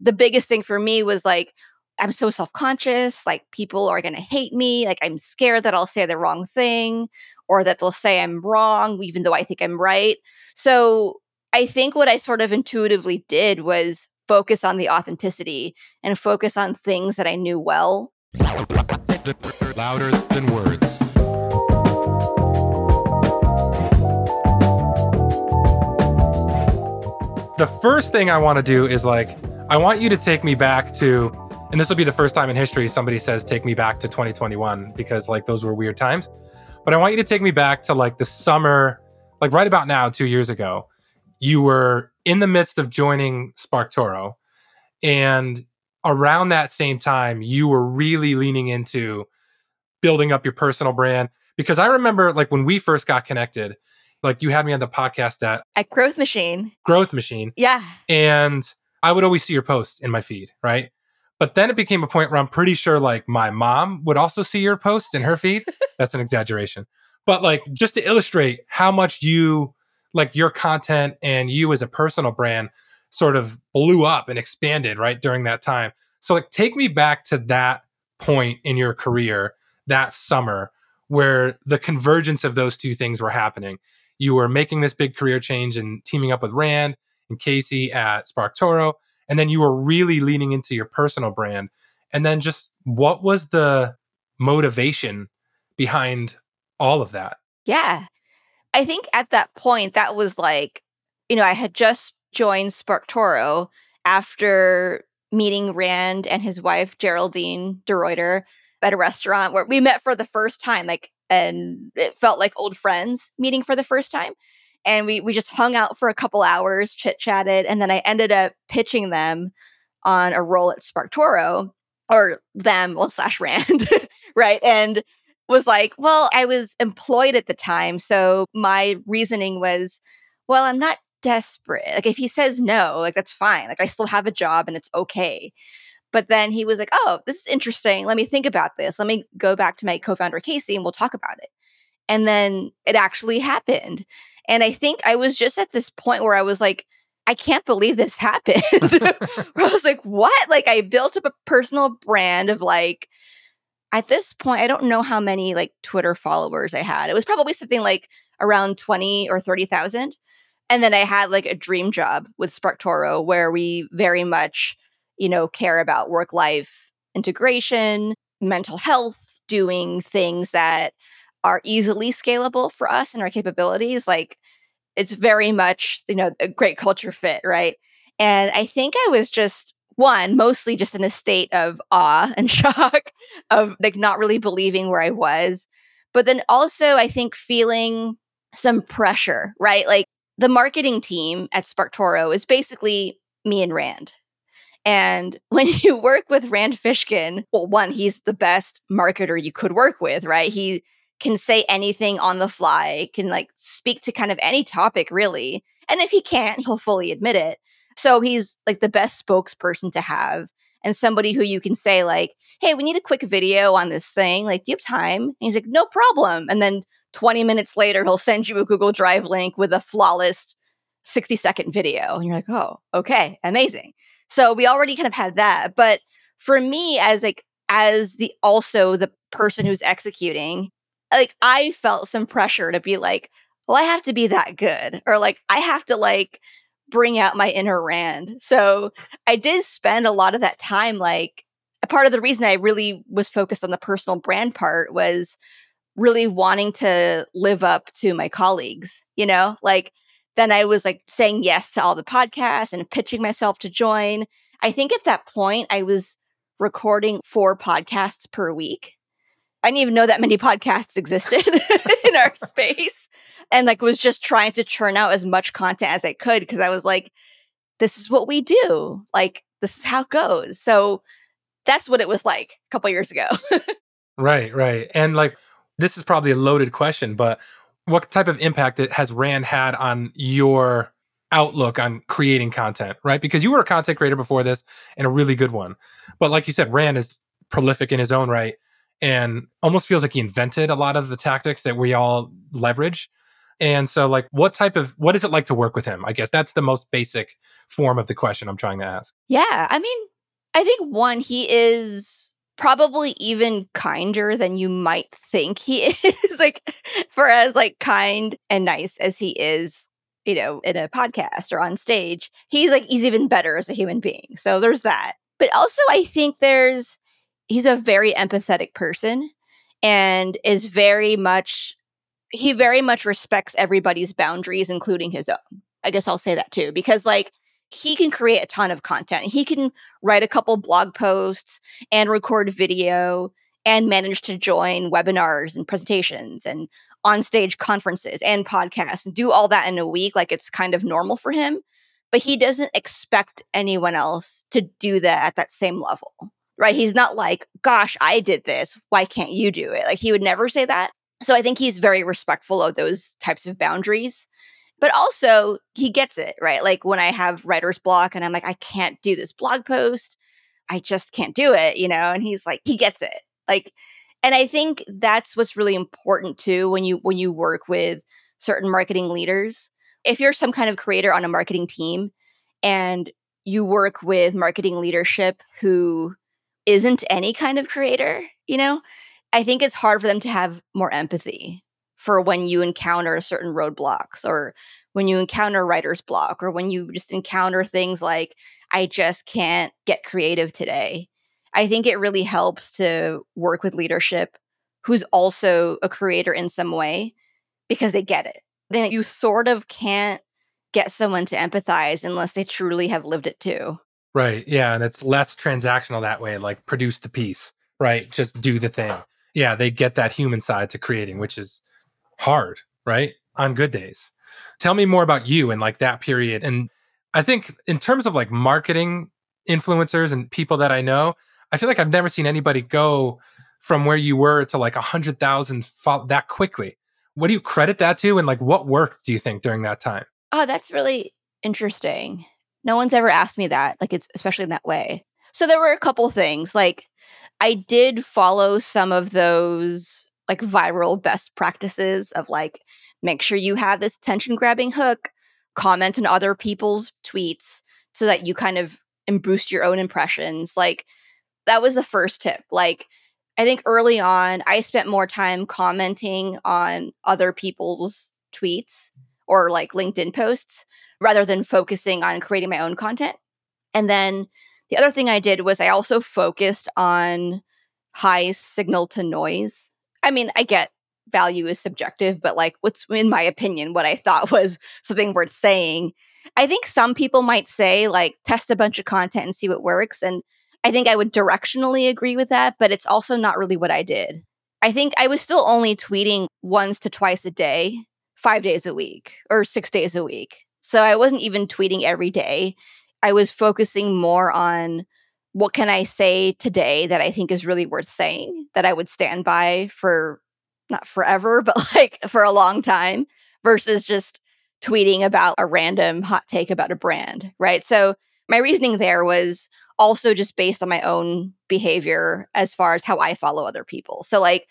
the biggest thing for me was like, I'm so self conscious. Like, people are going to hate me. Like, I'm scared that I'll say the wrong thing or that they'll say I'm wrong, even though I think I'm right. So, I think what I sort of intuitively did was focus on the authenticity and focus on things that I knew well. Louder than words. The first thing I want to do is like, I want you to take me back to, and this will be the first time in history somebody says, take me back to 2021, because like those were weird times. But I want you to take me back to like the summer, like right about now, two years ago. You were in the midst of joining SparkToro. And around that same time, you were really leaning into building up your personal brand. Because I remember like when we first got connected, like you had me on the podcast at At Growth Machine. Growth Machine. Yeah. And I would always see your posts in my feed, right? But then it became a point where I'm pretty sure like my mom would also see your posts in her feed. That's an exaggeration. But like just to illustrate how much you like your content and you as a personal brand sort of blew up and expanded right during that time. So like take me back to that point in your career that summer where the convergence of those two things were happening. You were making this big career change and teaming up with Rand and Casey at SparkToro. and then you were really leaning into your personal brand. And then just what was the motivation behind all of that? Yeah. I think at that point, that was like, you know, I had just joined SparkToro after meeting Rand and his wife, Geraldine DeRuyter, at a restaurant where we met for the first time. Like, and it felt like old friends meeting for the first time. And we we just hung out for a couple hours, chit chatted, and then I ended up pitching them on a role at SparkToro or them, well, slash Rand, right? And was like, well, I was employed at the time. So my reasoning was, well, I'm not desperate. Like if he says no, like that's fine. Like I still have a job and it's okay. But then he was like, oh, this is interesting. Let me think about this. Let me go back to my co founder, Casey, and we'll talk about it. And then it actually happened. And I think I was just at this point where I was like, I can't believe this happened. I was like, what? Like I built up a personal brand of like, at this point, I don't know how many like Twitter followers I had. It was probably something like around 20 or 30,000. And then I had like a dream job with SparkToro where we very much, you know, care about work life integration, mental health, doing things that are easily scalable for us and our capabilities. Like it's very much, you know, a great culture fit, right? And I think I was just one, mostly just in a state of awe and shock of like not really believing where I was. But then also, I think feeling some pressure, right? Like the marketing team at SparkToro is basically me and Rand. And when you work with Rand Fishkin, well, one, he's the best marketer you could work with, right? He can say anything on the fly, can like speak to kind of any topic, really. And if he can't, he'll fully admit it. So he's like the best spokesperson to have and somebody who you can say like, "Hey, we need a quick video on this thing. Like, do you have time?" And he's like, "No problem." And then 20 minutes later, he'll send you a Google Drive link with a flawless 60 second video. And you're like, "Oh, okay, amazing." So we already kind of had that, but for me as like as the also the person who's executing, like I felt some pressure to be like, well, I have to be that good, or like I have to like bring out my inner Rand. So I did spend a lot of that time like a part of the reason I really was focused on the personal brand part was really wanting to live up to my colleagues, you know? Like then I was like saying yes to all the podcasts and pitching myself to join. I think at that point I was recording four podcasts per week. I didn't even know that many podcasts existed in our space and like was just trying to churn out as much content as I could because I was like, this is what we do. Like, this is how it goes. So that's what it was like a couple years ago. right, right. And like, this is probably a loaded question, but what type of impact has Rand had on your outlook on creating content, right? Because you were a content creator before this and a really good one. But like you said, Rand is prolific in his own right and almost feels like he invented a lot of the tactics that we all leverage. And so, like, what type of, what is it like to work with him? I guess that's the most basic form of the question I'm trying to ask. Yeah. I mean, I think one, he is probably even kinder than you might think he is. like, for as like kind and nice as he is, you know, in a podcast or on stage, he's like, he's even better as a human being. So there's that. But also, I think there's, he's a very empathetic person and is very much he very much respects everybody's boundaries, including his own. I guess I'll say that too, because like he can create a ton of content. He can write a couple blog posts and record video and manage to join webinars and presentations and on stage conferences and podcasts and do all that in a week. Like it's kind of normal for him. But he doesn't expect anyone else to do that at that same level, right? He's not like, gosh, I did this. Why can't you do it? Like he would never say that. So I think he's very respectful of those types of boundaries. But also, he gets it, right? Like when I have writer's block and I'm like, I can't do this blog post. I just can't do it, you know? And he's like, he gets it. Like, and I think that's what's really important too when you when you work with certain marketing leaders. If you're some kind of creator on a marketing team and you work with marketing leadership who isn't any kind of creator, you know, I think it's hard for them to have more empathy for when you encounter certain roadblocks or when you encounter writer's block or when you just encounter things like, I just can't get creative today. I think it really helps to work with leadership who's also a creator in some way because they get it. Then you sort of can't get someone to empathize unless they truly have lived it too. Right. Yeah. And it's less transactional that way, like produce the piece, right? Just do the thing yeah, they get that human side to creating, which is hard, right? On good days. Tell me more about you and like that period. And I think in terms of like marketing influencers and people that I know, I feel like I've never seen anybody go from where you were to like a hundred thousand fo- that quickly. What do you credit that to? And like what worked do you think during that time? Oh, that's really interesting. No one's ever asked me that, like it's especially in that way. So there were a couple things. Like I did follow some of those like viral best practices of like make sure you have this attention grabbing hook, comment on other people's tweets so that you kind of boost your own impressions. Like that was the first tip. Like I think early on I spent more time commenting on other people's tweets or like LinkedIn posts rather than focusing on creating my own content. And then the other thing I did was I also focused on high signal to noise. I mean, I get value is subjective, but like what's in my opinion, what I thought was something worth saying. I think some people might say like test a bunch of content and see what works. And I think I would directionally agree with that, but it's also not really what I did. I think I was still only tweeting once to twice a day, five days a week or six days a week. So I wasn't even tweeting every day. I was focusing more on what can I say today that I think is really worth saying that I would stand by for not forever, but like for a long time versus just tweeting about a random hot take about a brand, right? So my reasoning there was also just based on my own behavior as far as how I follow other people. So like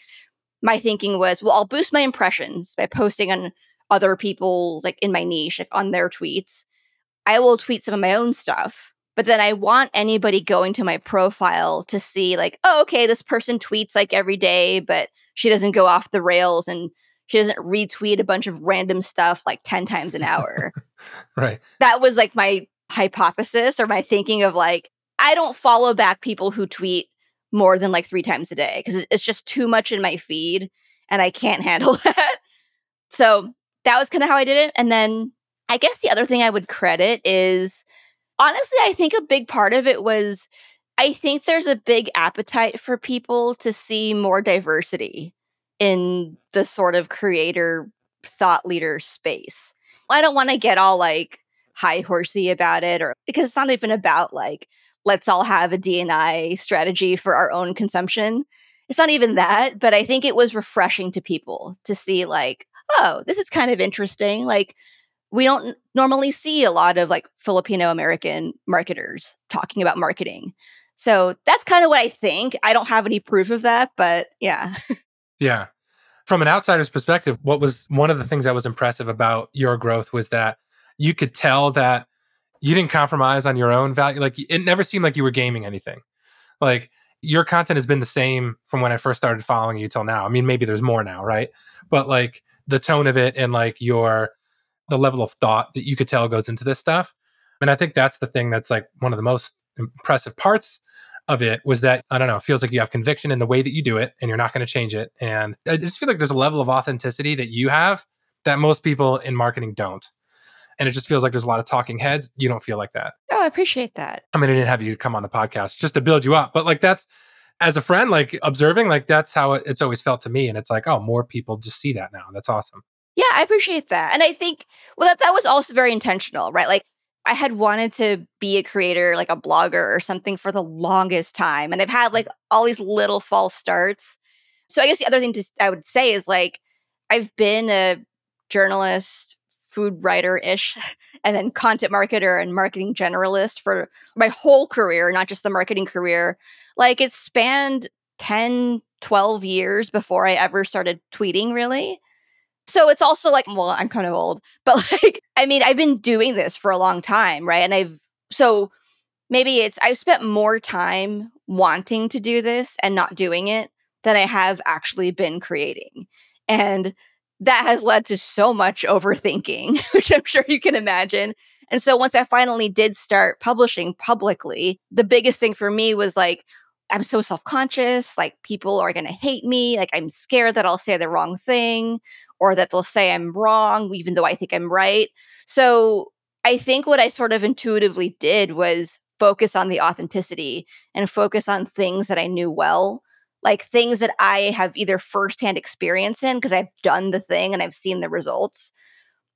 my thinking was, well, I'll boost my impressions by posting on other people like in my niche, like on their tweets. I will tweet some of my own stuff, but then I want anybody going to my profile to see, like, oh, okay, this person tweets like every day, but she doesn't go off the rails and she doesn't retweet a bunch of random stuff like 10 times an hour. right. That was like my hypothesis or my thinking of like, I don't follow back people who tweet more than like three times a day because it's just too much in my feed and I can't handle that. So that was kind of how I did it. And then I guess the other thing I would credit is honestly, I think a big part of it was I think there's a big appetite for people to see more diversity in the sort of creator thought leader space. I don't want to get all like high horsey about it or because it's not even about like let's all have a DNI strategy for our own consumption. It's not even that, but I think it was refreshing to people to see like, oh, this is kind of interesting. Like we don't normally see a lot of like Filipino American marketers talking about marketing. So that's kind of what I think. I don't have any proof of that, but yeah. yeah. From an outsider's perspective, what was one of the things that was impressive about your growth was that you could tell that you didn't compromise on your own value. Like it never seemed like you were gaming anything. Like your content has been the same from when I first started following you till now. I mean, maybe there's more now, right? But like the tone of it and like your the level of thought that you could tell goes into this stuff. And I think that's the thing that's like one of the most impressive parts of it was that I don't know, it feels like you have conviction in the way that you do it and you're not going to change it. And I just feel like there's a level of authenticity that you have that most people in marketing don't. And it just feels like there's a lot of talking heads. You don't feel like that. Oh, I appreciate that. I mean, I didn't have you come on the podcast just to build you up, but like that's as a friend, like observing, like that's how it, it's always felt to me. And it's like, oh, more people just see that now. That's awesome. Yeah, I appreciate that. And I think, well, that, that was also very intentional, right? Like, I had wanted to be a creator, like a blogger or something for the longest time. And I've had like all these little false starts. So I guess the other thing to, I would say is like, I've been a journalist, food writer ish, and then content marketer and marketing generalist for my whole career, not just the marketing career. Like it spanned 10, 12 years before I ever started tweeting, really. So it's also like, well, I'm kind of old, but like, I mean, I've been doing this for a long time, right? And I've, so maybe it's, I've spent more time wanting to do this and not doing it than I have actually been creating. And that has led to so much overthinking, which I'm sure you can imagine. And so once I finally did start publishing publicly, the biggest thing for me was like, I'm so self conscious. Like, people are going to hate me. Like, I'm scared that I'll say the wrong thing or that they'll say I'm wrong, even though I think I'm right. So I think what I sort of intuitively did was focus on the authenticity and focus on things that I knew well, like things that I have either firsthand experience in because I've done the thing and I've seen the results,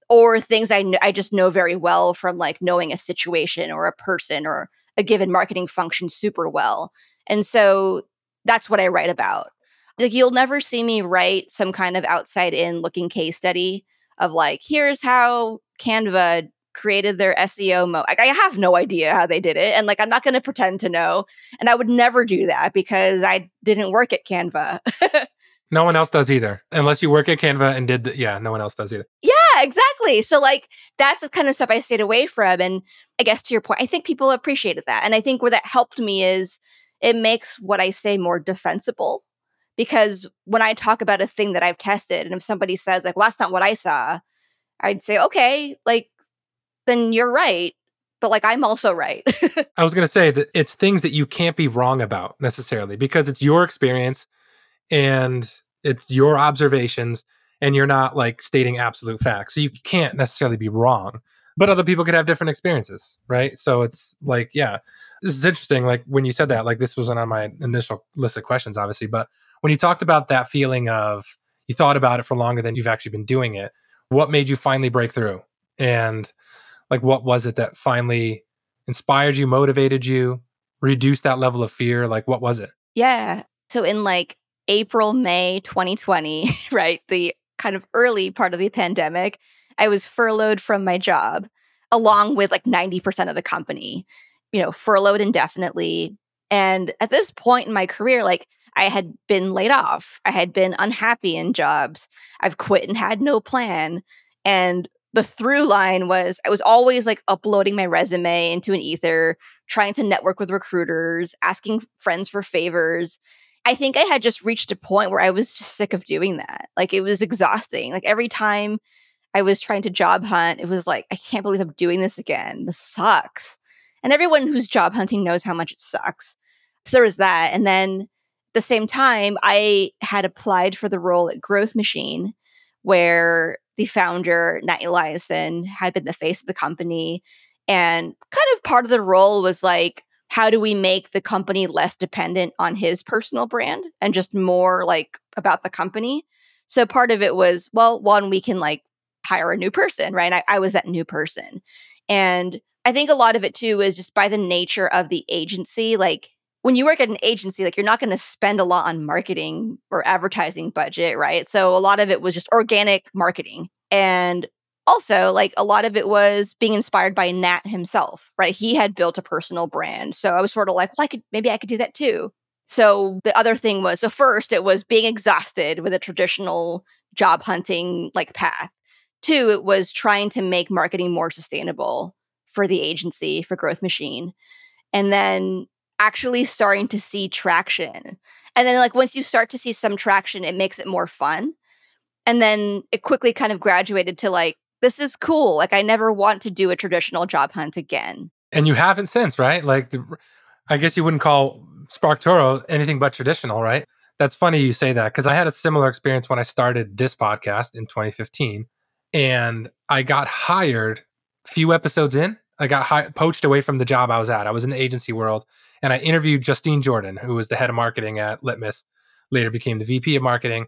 or things I kn- I just know very well from like knowing a situation or a person or a given marketing function super well. And so that's what I write about. Like you'll never see me write some kind of outside in looking case study of like, here's how Canva created their SEO mo. Like I have no idea how they did it. And like I'm not gonna pretend to know. And I would never do that because I didn't work at Canva. no one else does either. Unless you work at Canva and did the, yeah, no one else does either. Yeah, exactly. So like that's the kind of stuff I stayed away from. And I guess to your point, I think people appreciated that. And I think where that helped me is it makes what I say more defensible because when I talk about a thing that I've tested, and if somebody says, like, well, that's not what I saw, I'd say, okay, like, then you're right. But like, I'm also right. I was going to say that it's things that you can't be wrong about necessarily because it's your experience and it's your observations and you're not like stating absolute facts. So you can't necessarily be wrong, but other people could have different experiences, right? So it's like, yeah, this is interesting. Like when you said that, like this wasn't on my initial list of questions, obviously, but when you talked about that feeling of you thought about it for longer than you've actually been doing it, what made you finally break through? And like, what was it that finally inspired you, motivated you, reduced that level of fear? Like, what was it? Yeah. So in like April, May 2020, right, the kind of early part of the pandemic, I was furloughed from my job along with like 90% of the company, you know, furloughed indefinitely. And at this point in my career, like I had been laid off. I had been unhappy in jobs. I've quit and had no plan. And the through line was I was always like uploading my resume into an ether, trying to network with recruiters, asking friends for favors. I think I had just reached a point where I was just sick of doing that. Like it was exhausting. Like every time I was trying to job hunt, it was like, I can't believe I'm doing this again. This sucks. And everyone who's job hunting knows how much it sucks. So there was that. And then at the same time, I had applied for the role at Growth Machine, where the founder, Nat Eliason, had been the face of the company. And kind of part of the role was like, how do we make the company less dependent on his personal brand and just more like about the company? So part of it was, well, one, we can like hire a new person, right? I, I was that new person. And I think a lot of it too is just by the nature of the agency, like when you work at an agency, like you're not going to spend a lot on marketing or advertising budget, right? So a lot of it was just organic marketing. And also, like a lot of it was being inspired by Nat himself, right? He had built a personal brand. So I was sort of like, well, I could maybe I could do that too. So the other thing was so first it was being exhausted with a traditional job hunting like path. Two, it was trying to make marketing more sustainable for the agency, for Growth Machine. And then actually starting to see traction. And then like once you start to see some traction, it makes it more fun. And then it quickly kind of graduated to like this is cool. Like I never want to do a traditional job hunt again. And you haven't since, right? Like the, I guess you wouldn't call SparkToro anything but traditional, right? That's funny you say that because I had a similar experience when I started this podcast in 2015. And I got hired a few episodes in. I got hi- poached away from the job I was at. I was in the agency world and I interviewed Justine Jordan, who was the head of marketing at Litmus, later became the VP of marketing.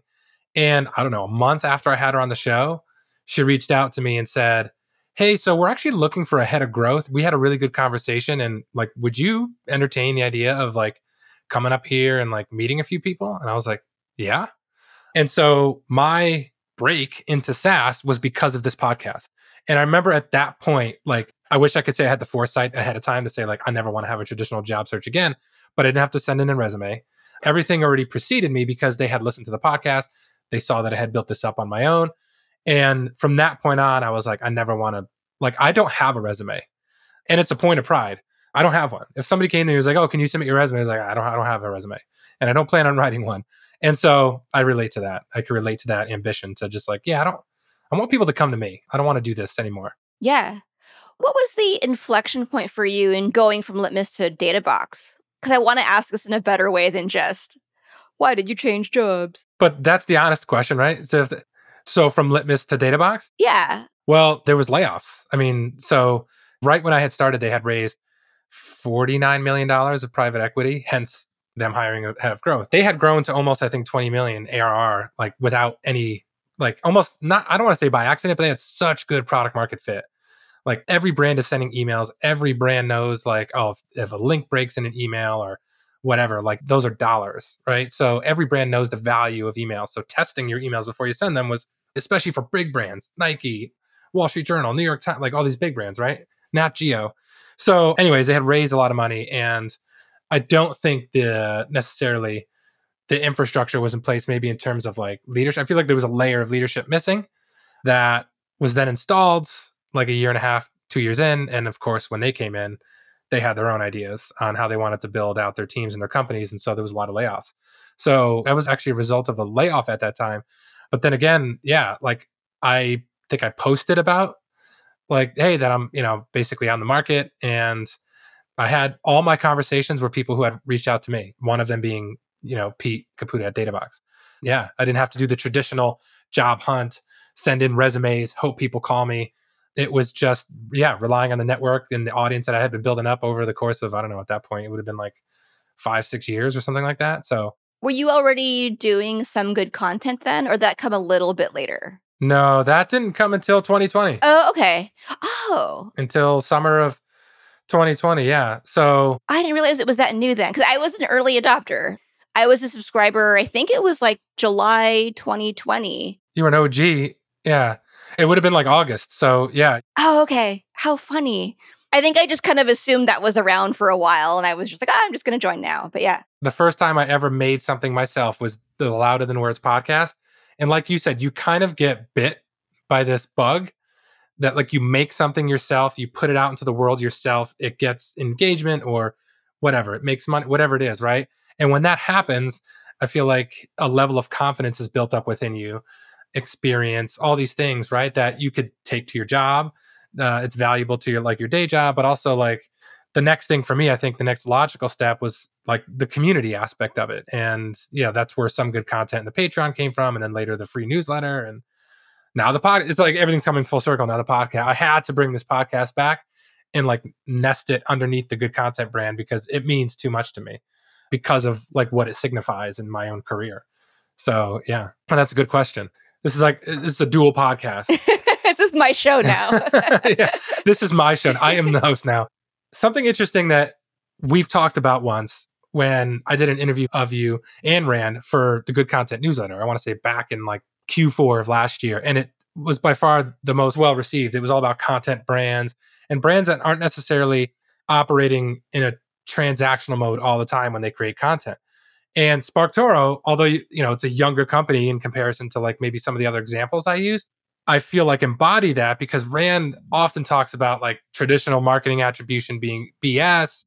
And I don't know, a month after I had her on the show, she reached out to me and said, Hey, so we're actually looking for a head of growth. We had a really good conversation. And like, would you entertain the idea of like coming up here and like meeting a few people? And I was like, Yeah. And so my break into SaaS was because of this podcast. And I remember at that point, like, I wish I could say I had the foresight ahead of time to say, like, I never want to have a traditional job search again, but I didn't have to send in a resume. Everything already preceded me because they had listened to the podcast. They saw that I had built this up on my own. And from that point on, I was like, I never want to, like, I don't have a resume. And it's a point of pride. I don't have one. If somebody came to me and was like, Oh, can you submit your resume? I was like, I don't, I don't have a resume. And I don't plan on writing one. And so I relate to that. I can relate to that ambition to just like, yeah, I don't, I want people to come to me. I don't want to do this anymore. Yeah. What was the inflection point for you in going from Litmus to Databox? Because I want to ask this in a better way than just, why did you change jobs? But that's the honest question, right? So, if, so from Litmus to Databox? Yeah. Well, there was layoffs. I mean, so right when I had started, they had raised $49 million of private equity, hence them hiring a head of growth. They had grown to almost, I think, 20 million ARR, like without any, like almost not, I don't want to say by accident, but they had such good product market fit. Like every brand is sending emails. Every brand knows, like, oh, if, if a link breaks in an email or whatever, like those are dollars, right? So every brand knows the value of emails. So testing your emails before you send them was, especially for big brands, Nike, Wall Street Journal, New York Times, like all these big brands, right? not Geo. So, anyways, they had raised a lot of money and I don't think the necessarily the infrastructure was in place maybe in terms of like leadership. I feel like there was a layer of leadership missing that was then installed like a year and a half, two years in. And of course, when they came in, they had their own ideas on how they wanted to build out their teams and their companies. And so there was a lot of layoffs. So that was actually a result of a layoff at that time. But then again, yeah, like I think I posted about like, hey, that I'm, you know, basically on the market and I had all my conversations were people who had reached out to me. One of them being, you know, Pete Caputa at Databox. Yeah, I didn't have to do the traditional job hunt, send in resumes, hope people call me. It was just, yeah, relying on the network and the audience that I had been building up over the course of, I don't know, at that point, it would have been like five, six years or something like that. So, were you already doing some good content then, or that come a little bit later? No, that didn't come until 2020. Oh, okay. Oh, until summer of 2020, yeah. So I didn't realize it was that new then because I was an early adopter. I was a subscriber, I think it was like July 2020. You were an OG. Yeah. It would have been like August. So yeah. Oh, okay. How funny. I think I just kind of assumed that was around for a while and I was just like, oh, I'm just going to join now. But yeah. The first time I ever made something myself was the Louder Than Words podcast. And like you said, you kind of get bit by this bug that like you make something yourself, you put it out into the world yourself, it gets engagement or whatever, it makes money, whatever it is, right? And when that happens, I feel like a level of confidence is built up within you, experience, all these things, right? That you could take to your job. Uh, it's valuable to your like your day job, but also like the next thing for me, I think the next logical step was like the community aspect of it. And yeah, that's where some good content in the Patreon came from, and then later the free newsletter and now the pod it's like everything's coming full circle now the podcast i had to bring this podcast back and like nest it underneath the good content brand because it means too much to me because of like what it signifies in my own career so yeah that's a good question this is like this is a dual podcast. This is my show now. Yeah, this is my show. I am the host now. Something interesting that we've talked about once when i did an interview of you and rand for the good content newsletter. I want to say back in like Q4 of last year, and it was by far the most well received. It was all about content brands and brands that aren't necessarily operating in a transactional mode all the time when they create content. And SparkToro, although you know it's a younger company in comparison to like maybe some of the other examples I used, I feel like embody that because Rand often talks about like traditional marketing attribution being BS,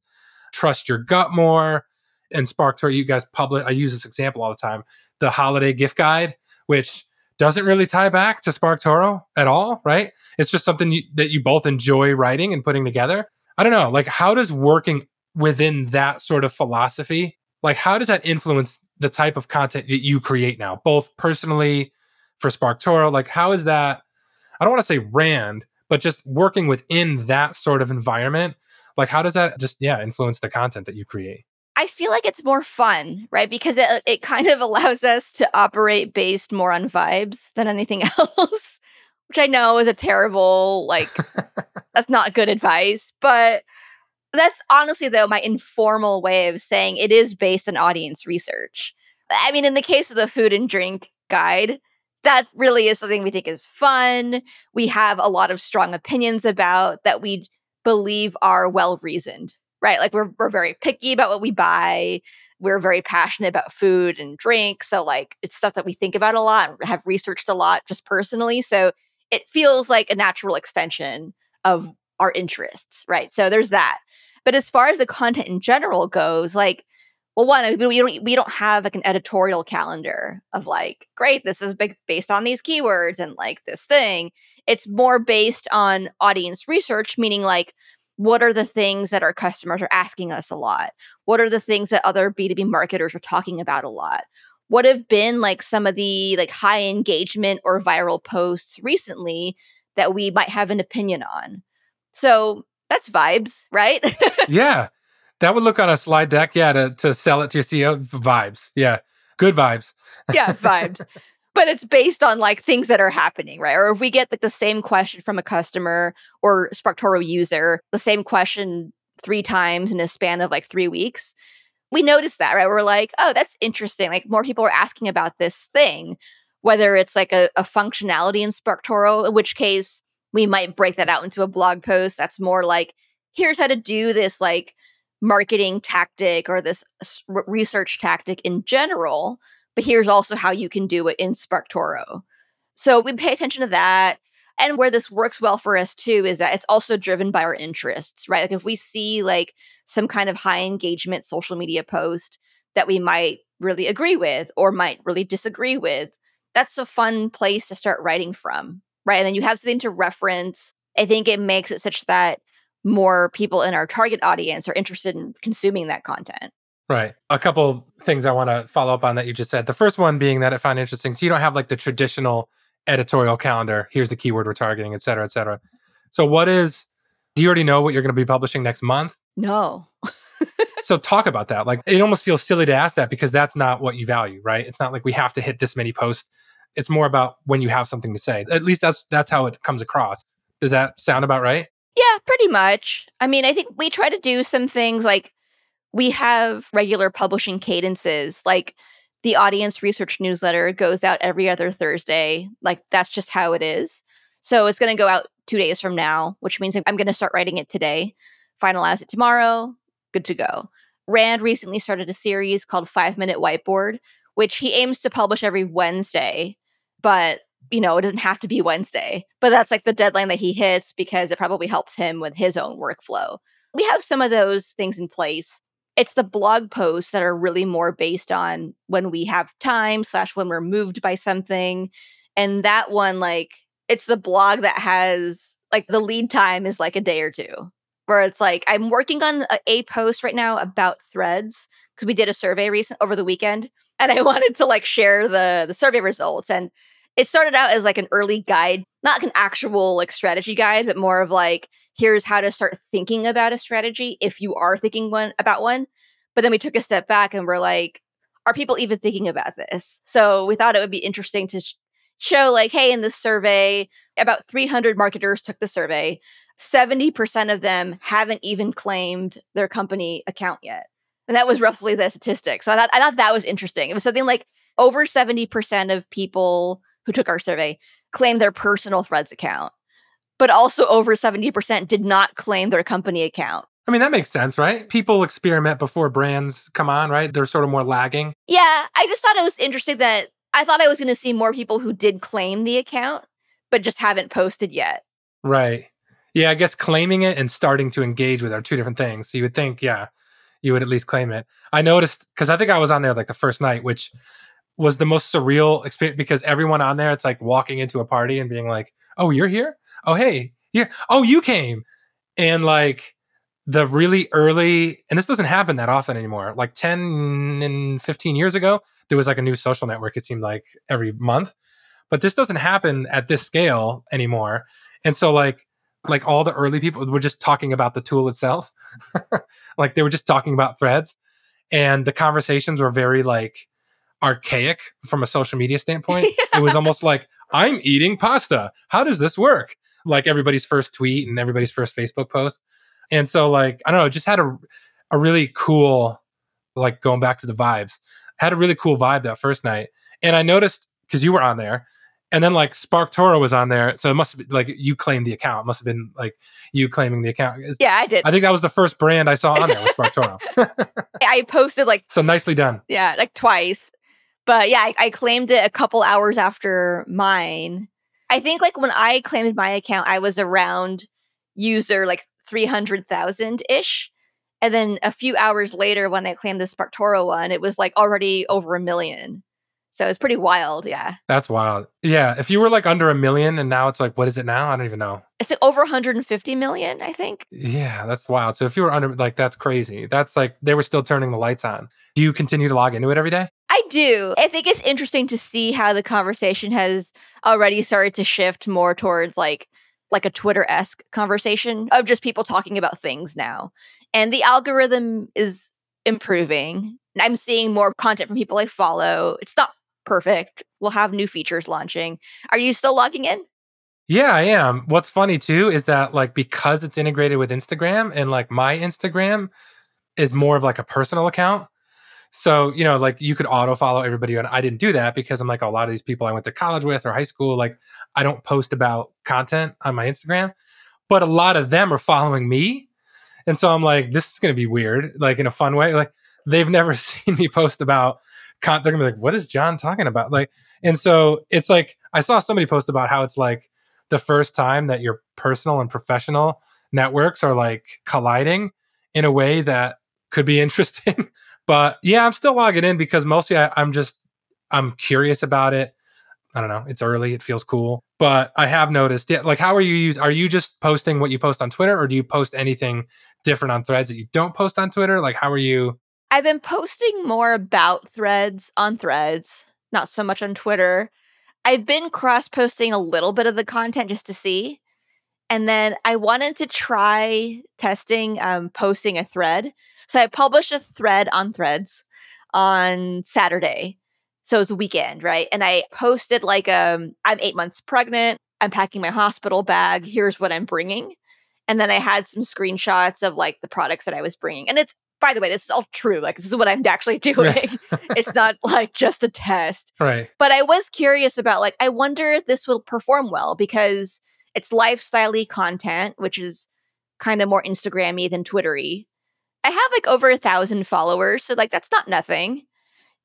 trust your gut more. And SparkToro, you guys publish, I use this example all the time, the holiday gift guide, which doesn't really tie back to SparkToro at all, right? It's just something you, that you both enjoy writing and putting together. I don't know, like how does working within that sort of philosophy, like how does that influence the type of content that you create now, both personally for SparkToro? Like how is that? I don't want to say Rand, but just working within that sort of environment, like how does that just yeah influence the content that you create? I feel like it's more fun, right? Because it it kind of allows us to operate based more on vibes than anything else, which I know is a terrible like that's not good advice, but that's honestly though my informal way of saying it is based on audience research. I mean, in the case of the food and drink guide, that really is something we think is fun. We have a lot of strong opinions about that we believe are well reasoned, right? Like we're we're very picky about what we buy. We're very passionate about food and drink. So like it's stuff that we think about a lot and have researched a lot just personally. So it feels like a natural extension of our interests, right? So there's that. But as far as the content in general goes, like well, one, we don't we don't have like an editorial calendar of like, great, this is big based on these keywords and like this thing. It's more based on audience research, meaning like what are the things that our customers are asking us a lot? What are the things that other B2B marketers are talking about a lot? What have been like some of the like high engagement or viral posts recently that we might have an opinion on? So that's vibes, right? yeah. That would look on a slide deck, yeah, to, to sell it to your CEO. Vibes. Yeah. Good vibes. yeah, vibes but it's based on like things that are happening, right? Or if we get like the same question from a customer or SparkToro user, the same question three times in a span of like three weeks, we notice that, right? We're like, oh, that's interesting. Like more people are asking about this thing, whether it's like a, a functionality in SparkToro, in which case we might break that out into a blog post that's more like, here's how to do this like marketing tactic or this research tactic in general but here's also how you can do it in SparkToro. So we pay attention to that. And where this works well for us too is that it's also driven by our interests, right? Like if we see like some kind of high engagement social media post that we might really agree with or might really disagree with, that's a fun place to start writing from, right? And then you have something to reference. I think it makes it such that more people in our target audience are interested in consuming that content. Right. A couple things I want to follow up on that you just said. The first one being that I found interesting. So you don't have like the traditional editorial calendar. Here's the keyword we're targeting, et cetera, et cetera. So what is, do you already know what you're going to be publishing next month? No. so talk about that. Like it almost feels silly to ask that because that's not what you value, right? It's not like we have to hit this many posts. It's more about when you have something to say. At least that's that's how it comes across. Does that sound about right? Yeah, pretty much. I mean, I think we try to do some things like we have regular publishing cadences like the audience research newsletter goes out every other thursday like that's just how it is so it's going to go out two days from now which means i'm going to start writing it today finalize it tomorrow good to go rand recently started a series called five minute whiteboard which he aims to publish every wednesday but you know it doesn't have to be wednesday but that's like the deadline that he hits because it probably helps him with his own workflow. We have some of those things in place. It's the blog posts that are really more based on when we have time slash when we're moved by something and that one like it's the blog that has like the lead time is like a day or two where it's like i'm working on a, a post right now about threads because we did a survey recent over the weekend and i wanted to like share the the survey results and it started out as like an early guide not like an actual like strategy guide but more of like here's how to start thinking about a strategy if you are thinking one about one. But then we took a step back and we're like, are people even thinking about this? So we thought it would be interesting to sh- show like, hey, in this survey, about 300 marketers took the survey. 70% of them haven't even claimed their company account yet. And that was roughly the statistic. So I thought, I thought that was interesting. It was something like over 70% of people who took our survey claimed their personal Threads account but also over 70% did not claim their company account. I mean, that makes sense, right? People experiment before brands come on, right? They're sort of more lagging. Yeah, I just thought it was interesting that I thought I was going to see more people who did claim the account, but just haven't posted yet. Right. Yeah, I guess claiming it and starting to engage with are two different things. So you would think, yeah, you would at least claim it. I noticed because I think I was on there like the first night, which was the most surreal experience because everyone on there, it's like walking into a party and being like, "Oh, you're here? Oh, hey, yeah. Oh, you came," and like the really early, and this doesn't happen that often anymore. Like ten and fifteen years ago, there was like a new social network. It seemed like every month, but this doesn't happen at this scale anymore. And so, like like all the early people were just talking about the tool itself. like they were just talking about threads and the conversations were very like archaic from a social media standpoint. yeah. It was almost like I'm eating pasta. How does this work? Like everybody's first tweet and everybody's first Facebook post. And so like I don't know, just had a a really cool like going back to the vibes. Had a really cool vibe that first night. And I noticed cuz you were on there and then like SparkToro was on there, so it must have been like you claimed the account. It must have been like you claiming the account. It's, yeah, I did. I think that was the first brand I saw on there with SparkToro. I posted like so nicely done. Yeah, like twice, but yeah, I, I claimed it a couple hours after mine. I think like when I claimed my account, I was around user like three hundred thousand ish. And then a few hours later, when I claimed the SparkToro one, it was like already over a million. So it's pretty wild. Yeah. That's wild. Yeah. If you were like under a million and now it's like, what is it now? I don't even know. It's over 150 million, I think. Yeah, that's wild. So if you were under, like, that's crazy. That's like they were still turning the lights on. Do you continue to log into it every day? I do. I think it's interesting to see how the conversation has already started to shift more towards like, like a Twitter esque conversation of just people talking about things now. And the algorithm is improving. I'm seeing more content from people I follow. It's not perfect. We'll have new features launching. Are you still logging in? Yeah, I am. What's funny too is that like because it's integrated with Instagram and like my Instagram is more of like a personal account. So, you know, like you could auto follow everybody and I didn't do that because I'm like a lot of these people I went to college with or high school like I don't post about content on my Instagram, but a lot of them are following me. And so I'm like this is going to be weird like in a fun way. Like they've never seen me post about they're gonna be like, what is John talking about? Like, and so it's like I saw somebody post about how it's like the first time that your personal and professional networks are like colliding in a way that could be interesting. but yeah, I'm still logging in because mostly I, I'm just I'm curious about it. I don't know. It's early. It feels cool. But I have noticed, yeah, like how are you use are you just posting what you post on Twitter or do you post anything different on threads that you don't post on Twitter? Like how are you I've been posting more about threads on threads, not so much on Twitter. I've been cross posting a little bit of the content just to see. And then I wanted to try testing um, posting a thread. So I published a thread on threads on Saturday. So it was a weekend, right? And I posted like um, I'm eight months pregnant. I'm packing my hospital bag. Here's what I'm bringing. And then I had some screenshots of like the products that I was bringing. And it's by the way, this is all true. Like, this is what I'm actually doing. it's not like just a test. Right. But I was curious about, like, I wonder if this will perform well because it's lifestyle content, which is kind of more Instagram y than Twittery. I have like over a thousand followers. So, like, that's not nothing.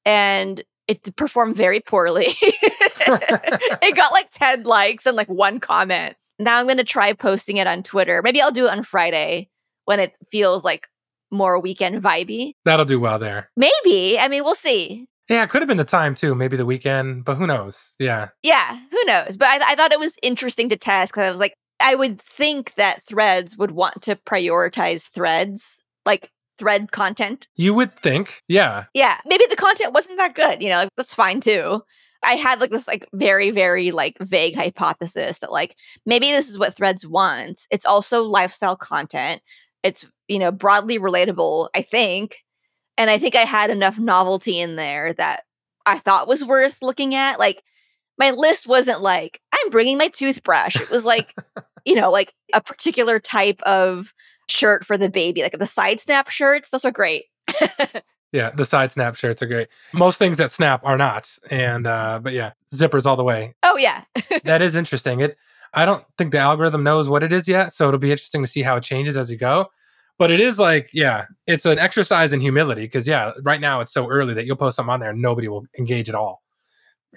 And it performed very poorly. it got like 10 likes and like one comment. Now I'm going to try posting it on Twitter. Maybe I'll do it on Friday when it feels like more weekend vibey. That'll do well there. Maybe. I mean, we'll see. Yeah, it could have been the time too, maybe the weekend, but who knows? Yeah. Yeah, who knows? But I, I thought it was interesting to test because I was like, I would think that threads would want to prioritize threads, like thread content. You would think, yeah. Yeah, maybe the content wasn't that good, you know, like, that's fine too. I had like this like very very like vague hypothesis that like maybe this is what threads wants. It's also lifestyle content. It's you know, broadly relatable, I think. And I think I had enough novelty in there that I thought was worth looking at. Like, my list wasn't like, I'm bringing my toothbrush. It was like, you know, like a particular type of shirt for the baby, like the side snap shirts. Those are great. yeah, the side snap shirts are great. Most things that snap are not. And, uh, but yeah, zippers all the way. Oh, yeah. that is interesting. It, I don't think the algorithm knows what it is yet. So it'll be interesting to see how it changes as you go. But it is like, yeah, it's an exercise in humility because, yeah, right now it's so early that you'll post something on there and nobody will engage at all.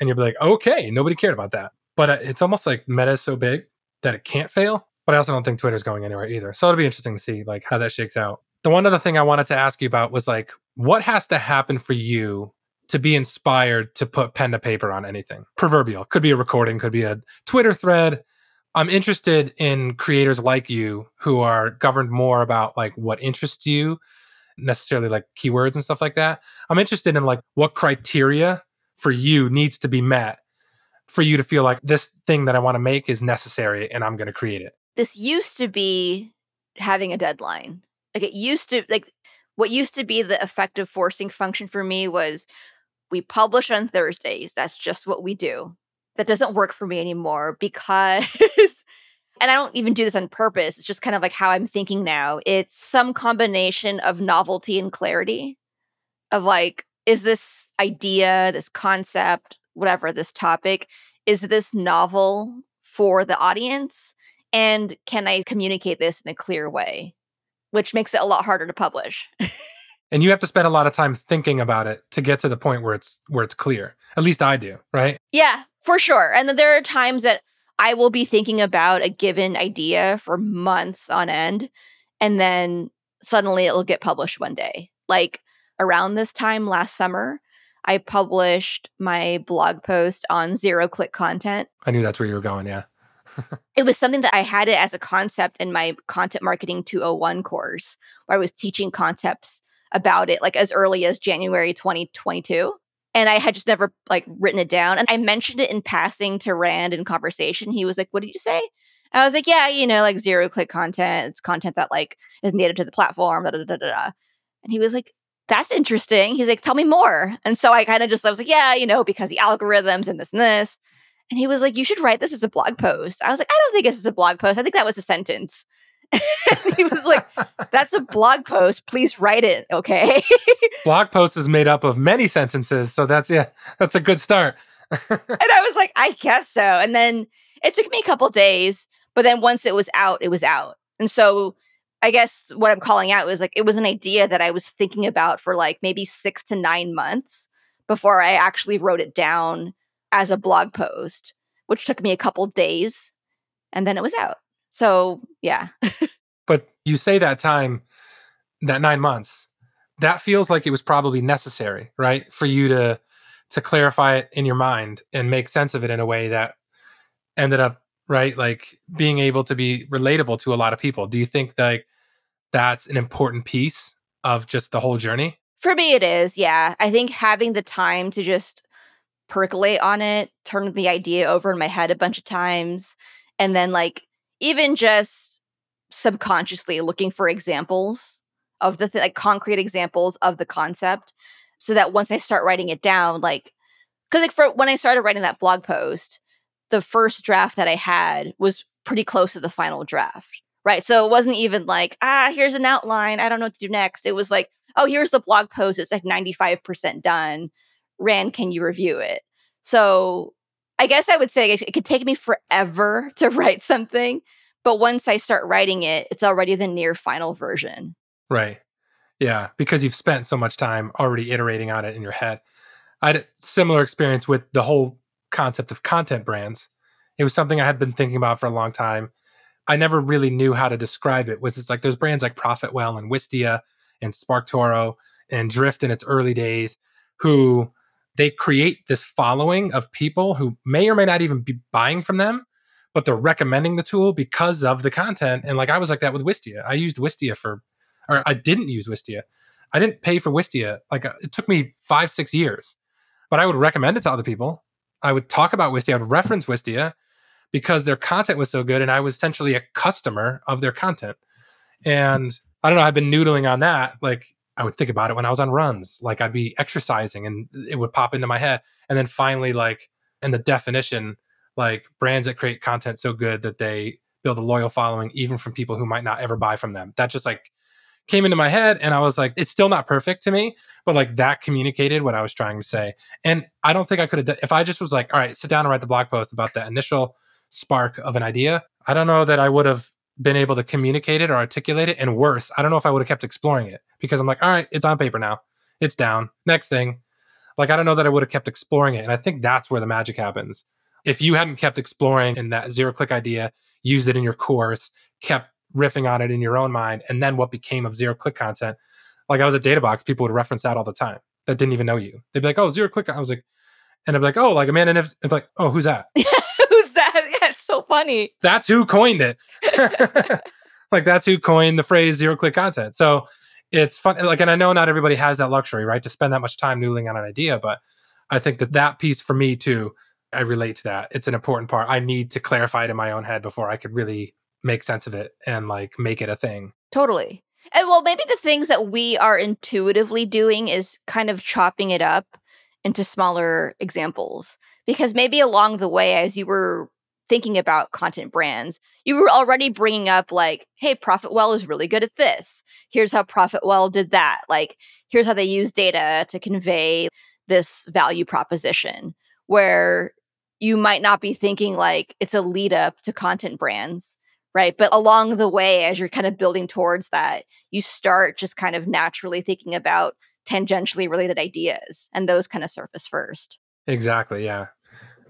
And you'll be like, okay, nobody cared about that. But uh, it's almost like meta is so big that it can't fail. But I also don't think Twitter's going anywhere either. So it'll be interesting to see like how that shakes out. The one other thing I wanted to ask you about was like, what has to happen for you to be inspired to put pen to paper on anything? Proverbial. Could be a recording, could be a Twitter thread, I'm interested in creators like you who are governed more about like what interests you, necessarily like keywords and stuff like that. I'm interested in like what criteria for you needs to be met for you to feel like this thing that I want to make is necessary and I'm going to create it. This used to be having a deadline. Like it used to like what used to be the effective forcing function for me was we publish on Thursdays. That's just what we do that doesn't work for me anymore because and I don't even do this on purpose. It's just kind of like how I'm thinking now. It's some combination of novelty and clarity of like is this idea, this concept, whatever this topic, is this novel for the audience and can I communicate this in a clear way? Which makes it a lot harder to publish. and you have to spend a lot of time thinking about it to get to the point where it's where it's clear. At least I do, right? Yeah, for sure. And then there are times that I will be thinking about a given idea for months on end, and then suddenly it'll get published one day. Like around this time last summer, I published my blog post on zero click content. I knew that's where you were going, yeah. it was something that I had it as a concept in my content marketing 201 course where I was teaching concepts about it like as early as January 2022 and I had just never like written it down. And I mentioned it in passing to Rand in conversation. He was like, "What did you say?" I was like, "Yeah, you know, like zero click content. It's content that like is native to the platform." Da, da, da, da, And he was like, "That's interesting." He's like, "Tell me more." And so I kind of just I was like, "Yeah, you know, because the algorithms and this and this." And he was like, "You should write this as a blog post." I was like, "I don't think this is a blog post. I think that was a sentence." he was like, That's a blog post. Please write it. Okay. blog post is made up of many sentences. So that's, yeah, that's a good start. and I was like, I guess so. And then it took me a couple days, but then once it was out, it was out. And so I guess what I'm calling out was like, it was an idea that I was thinking about for like maybe six to nine months before I actually wrote it down as a blog post, which took me a couple days. And then it was out. So yeah. but you say that time, that nine months, that feels like it was probably necessary, right? For you to to clarify it in your mind and make sense of it in a way that ended up right like being able to be relatable to a lot of people do you think like that's an important piece of just the whole journey for me it is yeah i think having the time to just percolate on it turn the idea over in my head a bunch of times and then like even just subconsciously looking for examples of the th- like concrete examples of the concept so that once I start writing it down, like, because like for when I started writing that blog post, the first draft that I had was pretty close to the final draft, right? So it wasn't even like, ah, here's an outline. I don't know what to do next. It was like, oh, here's the blog post. It's like 95% done. Rand, can you review it? So I guess I would say it, could take me forever to write something, but once I start writing it, it's already the near final version. Right. Yeah, because you've spent so much time already iterating on it in your head. I had a similar experience with the whole concept of content brands. It was something I had been thinking about for a long time. I never really knew how to describe it. Was it's like there's brands like Profitwell and Wistia and SparkToro and Drift in its early days who they create this following of people who may or may not even be buying from them, but they're recommending the tool because of the content. And like I was like that with Wistia. I used Wistia for, or I didn't use Wistia. I didn't pay for Wistia. Like uh, it took me five, six years, but I would recommend it to other people. I would talk about Wistia. I would reference Wistia because their content was so good. And I was essentially a customer of their content. And I don't know, I've been noodling on that. Like I would think about it when I was on runs. Like I'd be exercising and it would pop into my head. And then finally, like in the definition, like brands that create content so good that they build a loyal following, even from people who might not ever buy from them. That just like came into my head. And I was like, it's still not perfect to me, but like that communicated what I was trying to say. And I don't think I could have done, if I just was like, all right, sit down and write the blog post about that initial spark of an idea, I don't know that I would have been able to communicate it or articulate it. And worse, I don't know if I would have kept exploring it because I'm like, all right, it's on paper now. It's down. Next thing. Like, I don't know that I would have kept exploring it. And I think that's where the magic happens. If you hadn't kept exploring in that zero click idea, used it in your course, kept riffing on it in your own mind, and then what became of zero click content, like I was at Databox, people would reference that all the time that didn't even know you. They'd be like, oh, zero click. I was like, and I'd be like, oh, like a Amanda Niff. It's like, oh? Who's that? Yeah, it's so funny. That's who coined it. like that's who coined the phrase zero click content. So it's fun. Like, and I know not everybody has that luxury, right, to spend that much time noodling on an idea, but I think that that piece for me too, I relate to that. It's an important part. I need to clarify it in my own head before I could really make sense of it and like make it a thing. Totally. And well, maybe the things that we are intuitively doing is kind of chopping it up into smaller examples. Because maybe along the way, as you were thinking about content brands, you were already bringing up, like, hey, Profitwell is really good at this. Here's how Profitwell did that. Like, here's how they use data to convey this value proposition, where you might not be thinking like it's a lead up to content brands right? But along the way, as you're kind of building towards that, you start just kind of naturally thinking about tangentially related ideas, and those kind of surface first. Exactly. Yeah.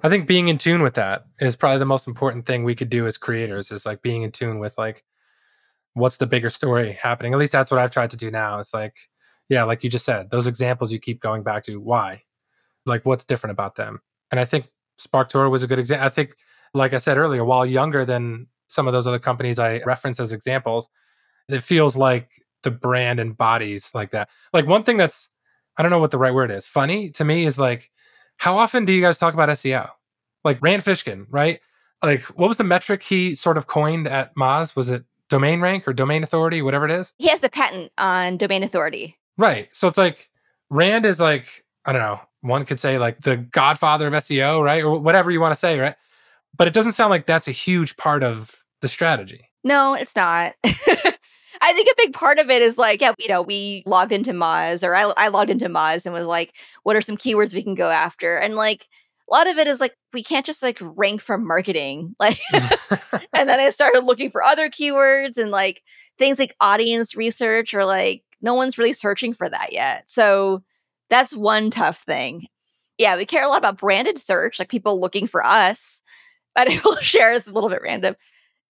I think being in tune with that is probably the most important thing we could do as creators is like being in tune with like what's the bigger story happening. At least that's what I've tried to do now. It's like, yeah, like you just said, those examples you keep going back to, why? Like what's different about them? And I think SparkToro was a good example. I think, like I said earlier, while younger than some of those other companies I reference as examples, it feels like the brand embodies like that. Like one thing that's I don't know what the right word is. Funny to me is like how often do you guys talk about SEO? Like Rand Fishkin, right? Like what was the metric he sort of coined at Moz? Was it domain rank or domain authority, whatever it is? He has the patent on domain authority. Right. So it's like Rand is like, I don't know, one could say like the godfather of SEO, right? Or whatever you want to say, right? But it doesn't sound like that's a huge part of the strategy. No, it's not. I think a big part of it is like, yeah, you know, we logged into Moz or I, I logged into Moz and was like, what are some keywords we can go after? And like, a lot of it is like, we can't just like rank for marketing. Like, and then I started looking for other keywords and like things like audience research or like, no one's really searching for that yet. So that's one tough thing. Yeah, we care a lot about branded search, like people looking for us. But I will share this a little bit random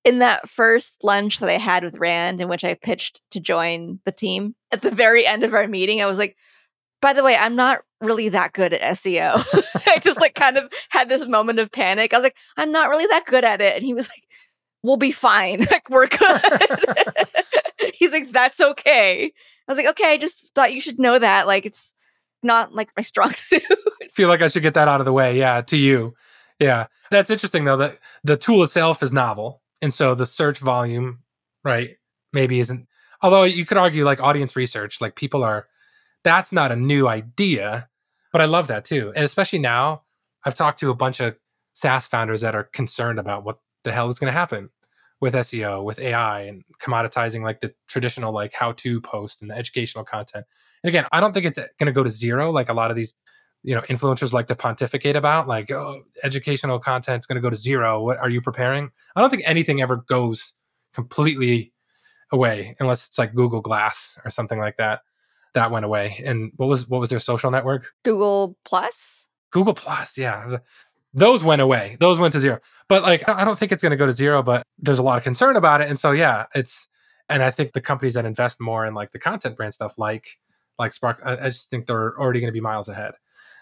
in that first lunch that I had with Rand, in which I pitched to join the team, at the very end of our meeting, I was like, by the way, I'm not really that good at SEO. I just like kind of had this moment of panic. I was like, I'm not really that good at it. And he was like, we'll be fine. Like, we're good. He's like, that's okay. I was like, okay, I just thought you should know that. Like, it's not like my strong suit. Feel like I should get that out of the way. Yeah, to you. Yeah. That's interesting though that the tool itself is novel and so the search volume, right, maybe isn't. Although you could argue like audience research, like people are, that's not a new idea, but I love that too. And especially now, I've talked to a bunch of SaaS founders that are concerned about what the hell is going to happen with SEO, with AI, and commoditizing like the traditional like how to post and the educational content. And again, I don't think it's going to go to zero like a lot of these you know influencers like to pontificate about like oh, educational content is going to go to zero. What are you preparing? I don't think anything ever goes completely away unless it's like google glass or something like that that went away. And what was what was their social network? Google plus? Google plus yeah. Those went away. Those went to zero. But like i don't think it's going to go to zero but there's a lot of concern about it. And so yeah it's and i think the companies that invest more in like the content brand stuff like like spark i, I just think they're already going to be miles ahead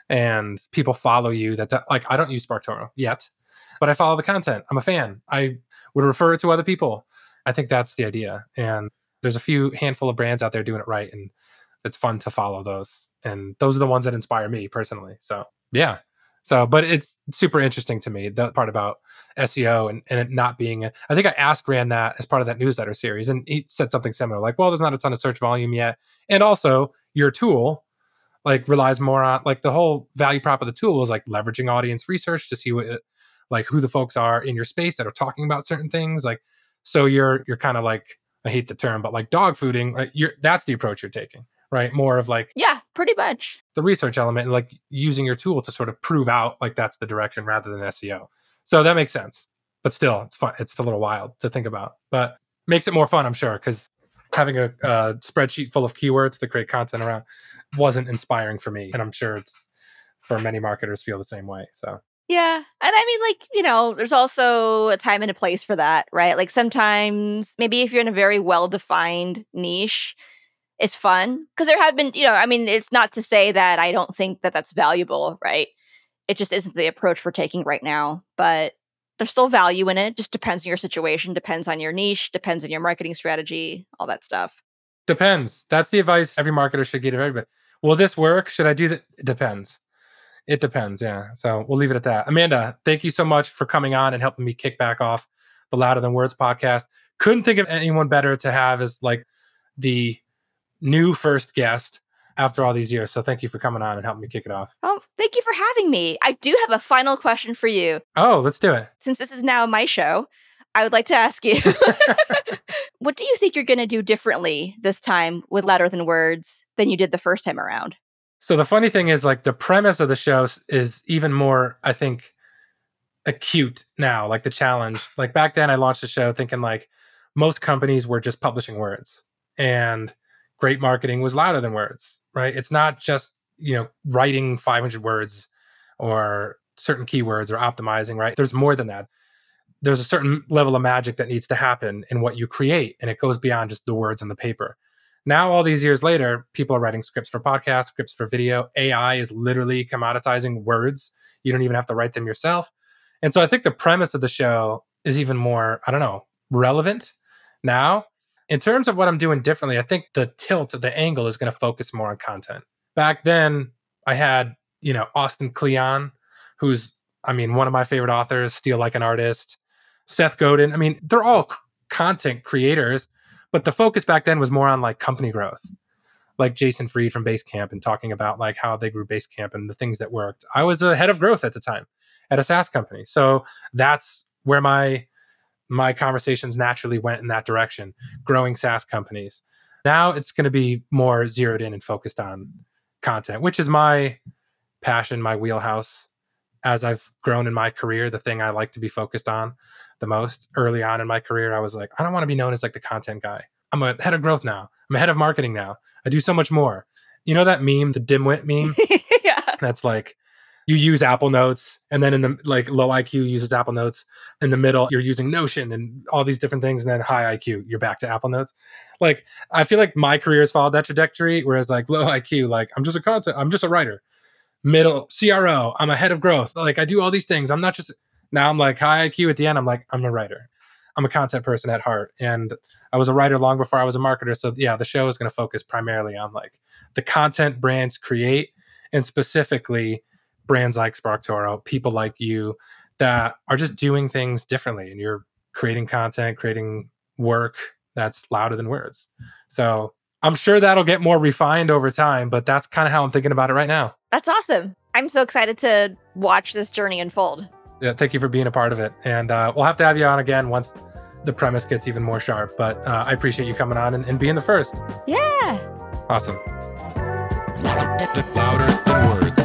and people follow you that, like I don't use SparkToro yet, but I follow the content. I'm a fan. I would refer it to other people. I think that's the idea. And there's a few handful of brands out there doing it right and it's fun to follow those. And those are the ones that inspire me personally. So, yeah. So, but it's super interesting to me that part about SEO and, and it not being. A, I think I asked Rand that as part of that newsletter series, and he said something similar, like, "Well, there's not a ton of search volume yet, and also your tool like relies more on like the whole value prop of the tool is like leveraging audience research to see what like who the folks are in your space that are talking about certain things like so you're you're kind of like i hate the term but like dog fooding right? You're that's the approach you're taking right? More of like yeah pretty much. the research element and like using your tool to sort of prove out like that's the direction rather than seo so that makes sense but still it's fun it's a little wild to think about but makes it more fun, I'm sure, because having a, a spreadsheet full of keywords to create content around wasn't inspiring for me, and I'm sure it's for many marketers feel the same way. So yeah. And I mean, like, you know, there's also a time and a place for that, right? Like sometimes, maybe if you're in a very well defined niche, it's fun. Cause there have been, you know, I mean, it's not to say that I don't think that that's valuable, right? It just isn't the approach we're taking right now. But there's still value in it. Just depends on your situation, depends on your niche, depends on your marketing strategy, all that stuff. Depends. That's the advice every marketer should give everybody. Will this work? Should I do that? It depends. It depends. Yeah. So we'll leave it at that. Amanda, thank you so much for coming on and helping me kick back off the Louder Than Words podcast. Couldn't think of anyone better to have as like the new first guest after all these years. So thank you for coming on and helping me kick it off. Oh, thank you for having me. I do have a final question for you. Oh, let's do it. Since this is now my show, I would like to ask you what do you think you're going to do differently this time with Louder Than Words than you did the first time around? So the funny thing is, like, the premise of the show is even more, I think, acute now. Like the challenge. Like back then, I launched the show thinking like most companies were just publishing words, and great marketing was louder than words. Right? It's not just you know writing 500 words or certain keywords or optimizing. Right? There's more than that. There's a certain level of magic that needs to happen in what you create, and it goes beyond just the words on the paper. Now, all these years later, people are writing scripts for podcasts, scripts for video. AI is literally commoditizing words. You don't even have to write them yourself. And so I think the premise of the show is even more, I don't know, relevant now. In terms of what I'm doing differently, I think the tilt, of the angle is going to focus more on content. Back then, I had, you know, Austin Kleon, who's, I mean, one of my favorite authors, Steal Like an Artist, Seth Godin. I mean, they're all c- content creators but the focus back then was more on like company growth, like Jason Fried from Basecamp and talking about like how they grew Basecamp and the things that worked. I was a head of growth at the time at a SaaS company. So that's where my my conversations naturally went in that direction, growing SaaS companies. Now it's going to be more zeroed in and focused on content, which is my passion, my wheelhouse. As I've grown in my career, the thing I like to be focused on the most early on in my career. I was like, I don't want to be known as like the content guy. I'm a head of growth now. I'm a head of marketing now. I do so much more. You know that meme, the dimwit meme? yeah. That's like you use Apple Notes, and then in the like low IQ uses Apple Notes. In the middle, you're using Notion and all these different things, and then high IQ, you're back to Apple Notes. Like I feel like my career has followed that trajectory, whereas like low IQ, like I'm just a content, I'm just a writer. Middle CRO, I'm a head of growth. Like I do all these things. I'm not just now I'm like high IQ at the end. I'm like, I'm a writer. I'm a content person at heart. And I was a writer long before I was a marketer. So yeah, the show is going to focus primarily on like the content brands create and specifically brands like SparkToro, people like you that are just doing things differently and you're creating content, creating work that's louder than words. So I'm sure that'll get more refined over time, but that's kind of how I'm thinking about it right now. That's awesome. I'm so excited to watch this journey unfold yeah, thank you for being a part of it. And uh, we'll have to have you on again once the premise gets even more sharp. But uh, I appreciate you coming on and, and being the first. Yeah. Awesome. Louder than words.